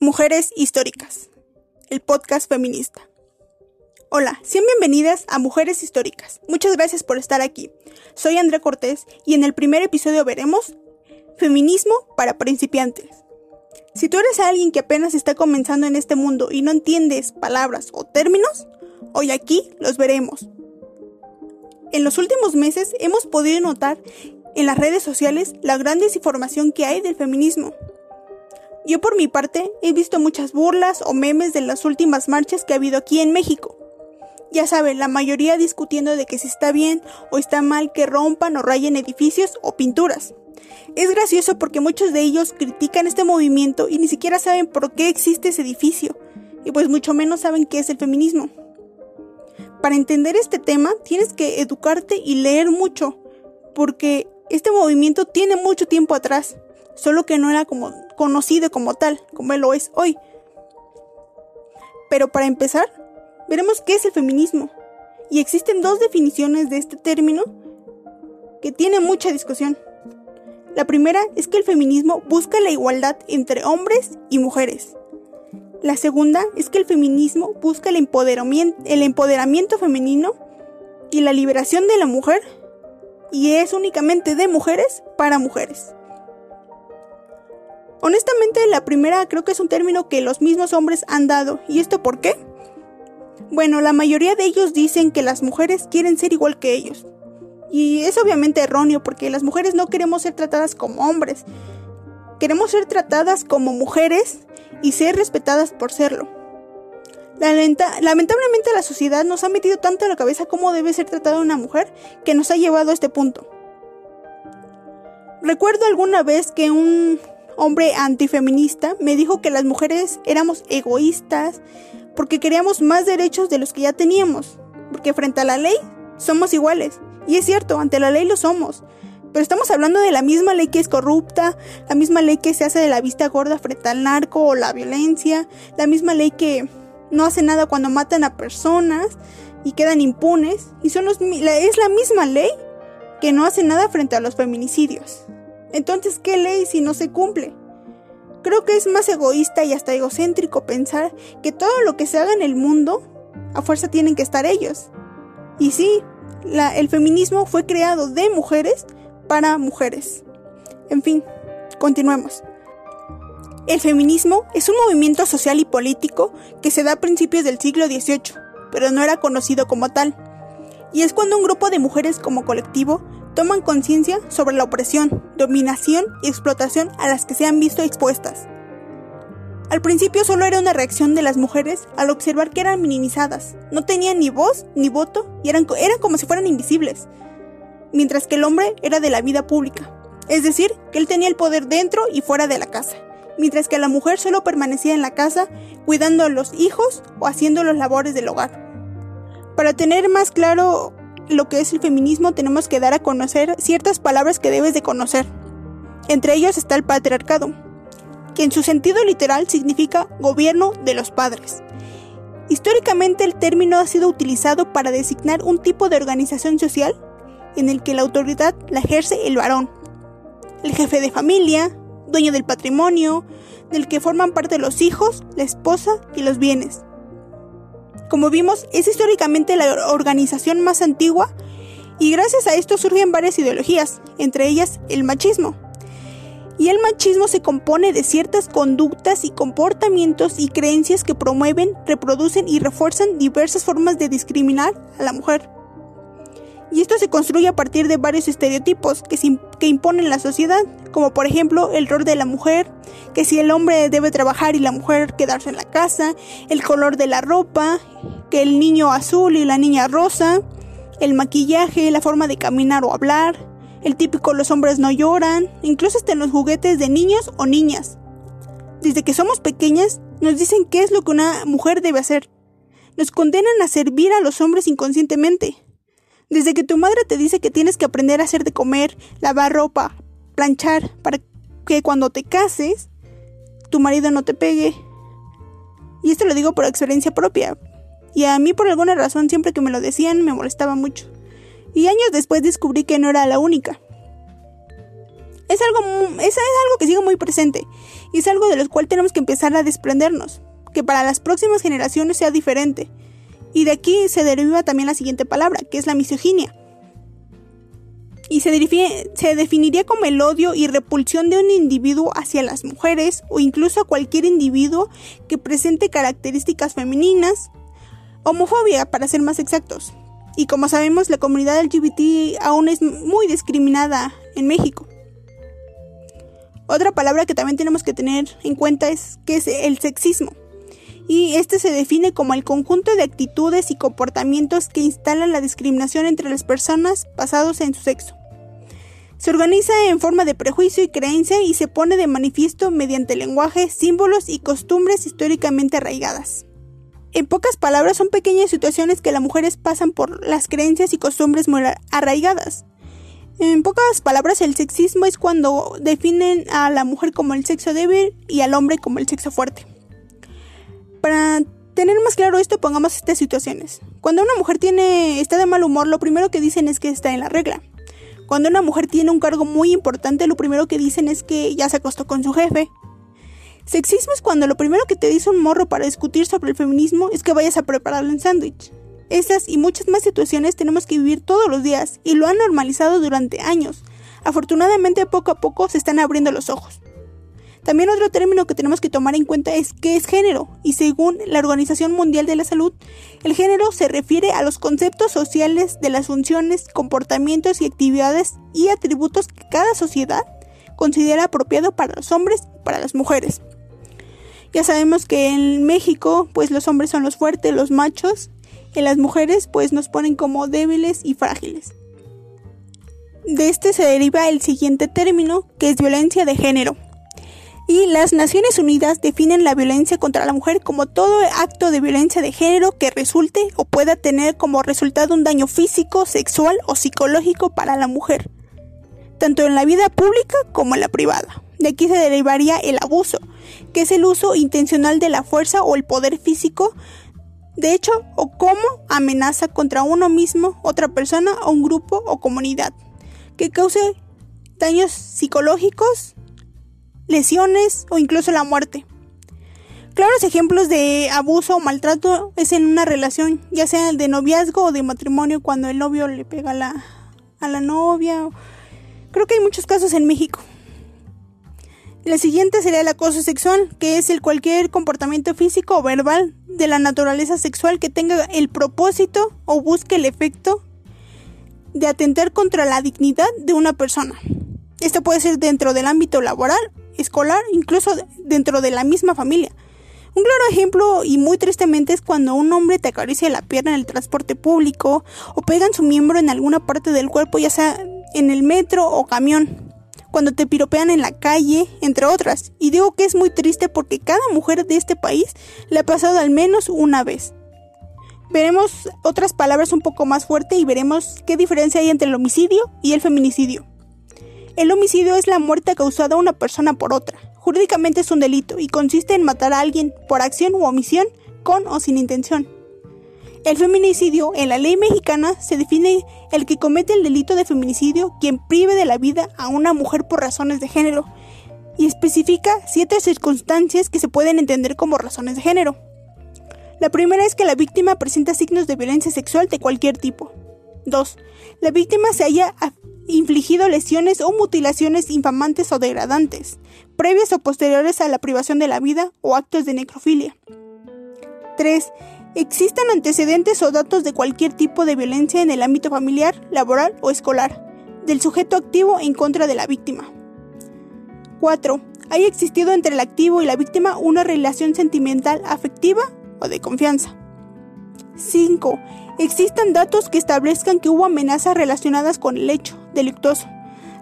Mujeres Históricas, el podcast feminista. Hola, sean bienvenidas a Mujeres Históricas. Muchas gracias por estar aquí. Soy Andrea Cortés y en el primer episodio veremos Feminismo para principiantes. Si tú eres alguien que apenas está comenzando en este mundo y no entiendes palabras o términos, hoy aquí los veremos. En los últimos meses hemos podido notar en las redes sociales la gran desinformación que hay del feminismo. Yo por mi parte he visto muchas burlas o memes de las últimas marchas que ha habido aquí en México. Ya saben, la mayoría discutiendo de que si está bien o está mal que rompan o rayen edificios o pinturas. Es gracioso porque muchos de ellos critican este movimiento y ni siquiera saben por qué existe ese edificio, y pues mucho menos saben qué es el feminismo. Para entender este tema tienes que educarte y leer mucho, porque este movimiento tiene mucho tiempo atrás, solo que no era como conocido como tal, como él lo es hoy. Pero para empezar, veremos qué es el feminismo. Y existen dos definiciones de este término que tienen mucha discusión. La primera es que el feminismo busca la igualdad entre hombres y mujeres. La segunda es que el feminismo busca el empoderamiento, el empoderamiento femenino y la liberación de la mujer y es únicamente de mujeres para mujeres. Honestamente, la primera creo que es un término que los mismos hombres han dado. ¿Y esto por qué? Bueno, la mayoría de ellos dicen que las mujeres quieren ser igual que ellos. Y es obviamente erróneo porque las mujeres no queremos ser tratadas como hombres. Queremos ser tratadas como mujeres y ser respetadas por serlo. lamentablemente la sociedad nos ha metido tanto en la cabeza cómo debe ser tratada una mujer que nos ha llevado a este punto. Recuerdo alguna vez que un hombre antifeminista, me dijo que las mujeres éramos egoístas porque queríamos más derechos de los que ya teníamos, porque frente a la ley somos iguales. Y es cierto, ante la ley lo somos. Pero estamos hablando de la misma ley que es corrupta, la misma ley que se hace de la vista gorda frente al narco o la violencia, la misma ley que no hace nada cuando matan a personas y quedan impunes. Y son es la misma ley que no hace nada frente a los feminicidios. Entonces, ¿qué ley si no se cumple? Creo que es más egoísta y hasta egocéntrico pensar que todo lo que se haga en el mundo, a fuerza tienen que estar ellos. Y sí, el feminismo fue creado de mujeres para mujeres. En fin, continuemos. El feminismo es un movimiento social y político que se da a principios del siglo XVIII, pero no era conocido como tal. Y es cuando un grupo de mujeres como colectivo toman conciencia sobre la opresión, dominación y explotación a las que se han visto expuestas. Al principio solo era una reacción de las mujeres al observar que eran minimizadas, no tenían ni voz ni voto y eran, eran como si fueran invisibles, mientras que el hombre era de la vida pública, es decir, que él tenía el poder dentro y fuera de la casa, mientras que la mujer solo permanecía en la casa cuidando a los hijos o haciendo los labores del hogar. Para tener más claro lo que es el feminismo tenemos que dar a conocer ciertas palabras que debes de conocer. Entre ellos está el patriarcado, que en su sentido literal significa gobierno de los padres. Históricamente el término ha sido utilizado para designar un tipo de organización social en el que la autoridad la ejerce el varón, el jefe de familia, dueño del patrimonio, del que forman parte los hijos, la esposa y los bienes. Como vimos, es históricamente la organización más antigua y gracias a esto surgen varias ideologías, entre ellas el machismo. Y el machismo se compone de ciertas conductas y comportamientos y creencias que promueven, reproducen y refuerzan diversas formas de discriminar a la mujer. Y esto se construye a partir de varios estereotipos que, imponen la sociedad, como por ejemplo el rol de la mujer, que si el hombre debe trabajar y la mujer quedarse en la casa, el color de la ropa, que el niño azul y la niña rosa, el maquillaje, la forma de caminar o hablar, el típico los hombres no lloran, incluso hasta en los juguetes de niños o niñas. Desde que somos pequeñas nos dicen qué es lo que una mujer debe hacer. Nos condenan a servir a los hombres inconscientemente. Desde que tu madre te dice que tienes que aprender a hacer de comer, lavar ropa, planchar, para que cuando te cases, tu marido no te pegue. Y esto lo digo por experiencia propia. Y a mí por alguna razón siempre que me lo decían me molestaba mucho. Y años después descubrí que no era la única. Es algo, es, es algo que sigue muy presente y es algo de lo cual tenemos que empezar a desprendernos, que para las próximas generaciones sea diferente. Y de aquí se deriva también la siguiente palabra, que es la misoginia. Y se, se definiría como el odio y repulsión de un individuo hacia las mujeres o incluso a cualquier individuo que presente características femeninas, homofobia para ser más exactos. Y como sabemos, la comunidad LGBT aún es muy discriminada en México. Otra palabra que también tenemos que tener en cuenta es que es el sexismo. Y este se define como el conjunto de actitudes y comportamientos que instalan la discriminación entre las personas basados en su sexo. Se organiza en forma de prejuicio y creencia y se pone de manifiesto mediante lenguaje, símbolos y costumbres históricamente arraigadas. En pocas palabras, son pequeñas situaciones que las mujeres pasan por las creencias y costumbres muy arraigadas. En pocas palabras, el sexismo es cuando definen a la mujer como el sexo débil y al hombre como el sexo fuerte. Para tener más claro esto, pongamos estas situaciones. Cuando una mujer tiene está de mal humor, lo primero que dicen es que está en la regla. Cuando una mujer tiene un cargo muy importante, lo primero que dicen es que ya se acostó con su jefe. Sexismo es cuando lo primero que te dice un morro para discutir sobre el feminismo es que vayas a prepararle un sándwich. Estas y muchas más situaciones tenemos que vivir todos los días y lo han normalizado durante años. Afortunadamente poco a poco se están abriendo los ojos. También otro término que tenemos que tomar en cuenta es qué es género, y según la Organización Mundial de la Salud, el género se refiere a los conceptos sociales de las funciones, comportamientos y actividades y atributos que cada sociedad considera apropiado para los hombres y para las mujeres. Ya sabemos que en México, pues los hombres son los fuertes, los machos, y las mujeres pues nos ponen como débiles y frágiles. De este se deriva el siguiente término, que es violencia de género y las Naciones Unidas definen la violencia contra la mujer como todo acto de violencia de género que resulte o pueda tener como resultado un daño físico, sexual o psicológico para la mujer, tanto en la vida pública como en la privada. De aquí se derivaría el abuso, que es el uso intencional de la fuerza o el poder físico, de hecho, o como amenaza contra uno mismo, otra persona o un grupo o comunidad, que cause daños psicológicos, lesiones o incluso la muerte. Claros ejemplos de abuso o maltrato es en una relación, ya sea de noviazgo o de matrimonio, cuando el novio le pega a la, a la novia. Creo que hay muchos casos en México. La siguiente sería el acoso sexual, que es el cualquier comportamiento físico o verbal de la naturaleza sexual que tenga el propósito o busque el efecto de atentar contra la dignidad de una persona. Esto puede ser dentro del ámbito laboral escolar, incluso dentro de la misma familia. Un claro ejemplo y muy tristemente es cuando un hombre te acaricia la pierna en el transporte público o pegan su miembro en alguna parte del cuerpo, ya sea en el metro o camión. Cuando te piropean en la calle, entre otras. Y digo que es muy triste porque cada mujer de este país le ha pasado al menos una vez. Veremos otras palabras un poco más fuertes y veremos qué diferencia hay entre el homicidio y el feminicidio. El homicidio es la muerte causada a una persona por otra. Jurídicamente es un delito y consiste en matar a alguien por acción u omisión, con o sin intención. El feminicidio en la ley mexicana se define el que comete el delito de feminicidio quien prive de la vida a una mujer por razones de género y especifica siete circunstancias que se pueden entender como razones de género. La primera es que la víctima presenta signos de violencia sexual de cualquier tipo. 2. La víctima se haya infligido lesiones o mutilaciones infamantes o degradantes, previas o posteriores a la privación de la vida o actos de necrofilia. 3. Existen antecedentes o datos de cualquier tipo de violencia en el ámbito familiar, laboral o escolar, del sujeto activo en contra de la víctima. 4. Haya existido entre el activo y la víctima una relación sentimental afectiva o de confianza. 5. Existan datos que establezcan que hubo amenazas relacionadas con el hecho delictuoso,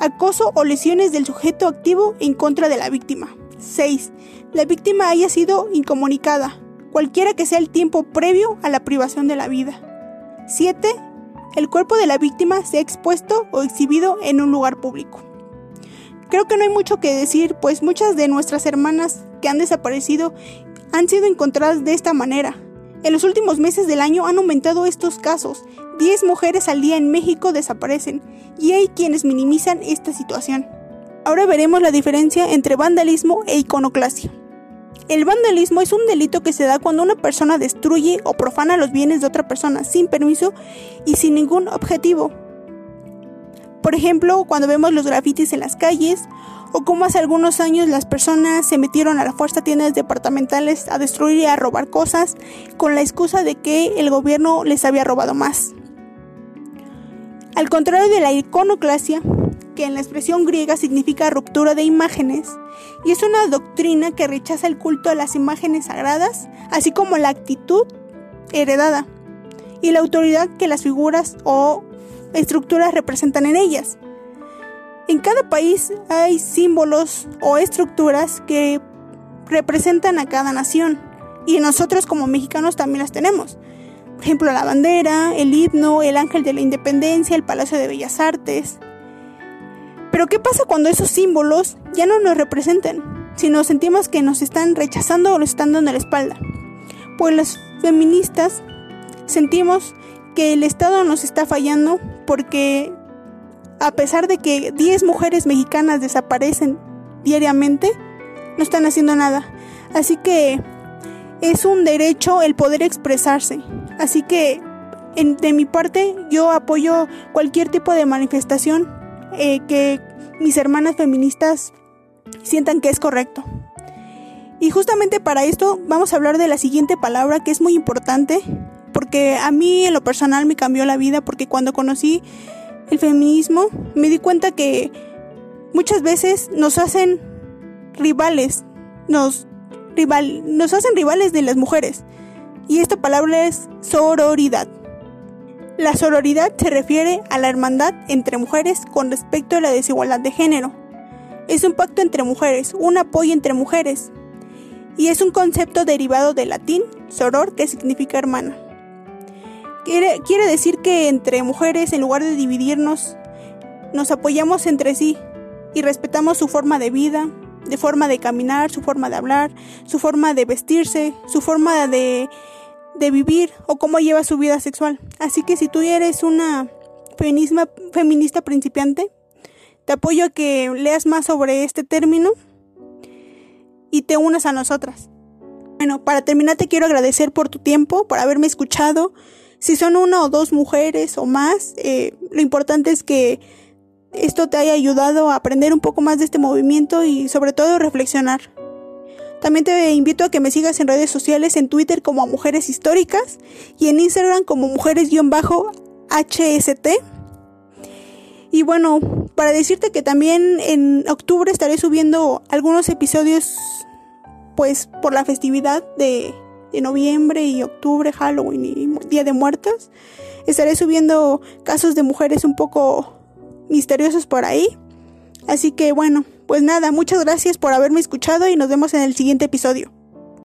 acoso o lesiones del sujeto activo en contra de la víctima. 6. La víctima haya sido incomunicada, cualquiera que sea el tiempo previo a la privación de la vida. 7. El cuerpo de la víctima sea expuesto o exhibido en un lugar público. Creo que no hay mucho que decir, pues muchas de nuestras hermanas que han desaparecido han sido encontradas de esta manera, en los últimos meses del año han aumentado estos casos. 10 mujeres al día en México desaparecen y hay quienes minimizan esta situación. Ahora veremos la diferencia entre vandalismo e iconoclasia. El vandalismo es un delito que se da cuando una persona destruye o profana los bienes de otra persona sin permiso y sin ningún objetivo. Por ejemplo, cuando vemos los grafitis en las calles o como hace algunos años las personas se metieron a la fuerza tiendas departamentales a destruir y a robar cosas con la excusa de que el gobierno les había robado más. Al contrario de la iconoclasia, que en la expresión griega significa ruptura de imágenes, y es una doctrina que rechaza el culto a las imágenes sagradas, así como la actitud heredada y la autoridad que las figuras o estructuras representan en ellas. En cada país hay símbolos o estructuras que representan a cada nación y nosotros como mexicanos también las tenemos. Por ejemplo, la bandera, el himno, el ángel de la independencia, el Palacio de Bellas Artes. Pero ¿qué pasa cuando esos símbolos ya no nos representan? Si nos sentimos que nos están rechazando o nos están dando la espalda. Pues las feministas sentimos que el Estado nos está fallando porque a pesar de que 10 mujeres mexicanas desaparecen diariamente, no están haciendo nada. Así que es un derecho el poder expresarse. Así que de mi parte yo apoyo cualquier tipo de manifestación eh, que mis hermanas feministas sientan que es correcto. Y justamente para esto vamos a hablar de la siguiente palabra que es muy importante porque a mí en lo personal me cambió la vida porque cuando conocí el feminismo me di cuenta que muchas veces nos hacen rivales, nos, rival, nos hacen rivales de las mujeres. Y esta palabra es sororidad. La sororidad se refiere a la hermandad entre mujeres con respecto a la desigualdad de género. Es un pacto entre mujeres, un apoyo entre mujeres. Y es un concepto derivado del latín soror que significa hermana. Quiere, quiere decir que entre mujeres, en lugar de dividirnos, nos apoyamos entre sí y respetamos su forma de vida, de forma de caminar, su forma de hablar, su forma de vestirse, su forma de, de vivir o cómo lleva su vida sexual. Así que si tú eres una feminista principiante, te apoyo a que leas más sobre este término y te unas a nosotras. Bueno, para terminar te quiero agradecer por tu tiempo, por haberme escuchado. Si son una o dos mujeres o más, eh, lo importante es que esto te haya ayudado a aprender un poco más de este movimiento y sobre todo reflexionar. También te invito a que me sigas en redes sociales, en Twitter como Mujeres Históricas y en Instagram como Mujeres-HST. Y bueno, para decirte que también en octubre estaré subiendo algunos episodios pues por la festividad de de noviembre y octubre, Halloween y Día de Muertos. Estaré subiendo casos de mujeres un poco misteriosos por ahí. Así que bueno, pues nada, muchas gracias por haberme escuchado y nos vemos en el siguiente episodio.